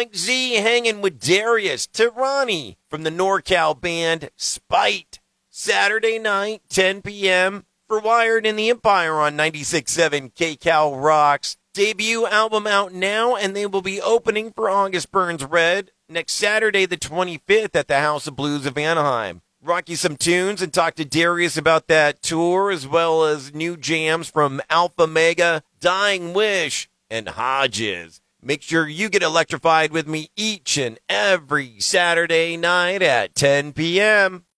Mike Z hanging with Darius Tehrani from the NorCal band Spite. Saturday night, 10 p.m. for Wired in the Empire on 96.7 KCal Rocks. Debut album out now, and they will be opening for August Burns Red next Saturday, the 25th, at the House of Blues of Anaheim. Rock you some tunes and talk to Darius about that tour, as well as new jams from Alpha Mega, Dying Wish, and Hodges. Make sure you get electrified with me each and every Saturday night at 10 p.m.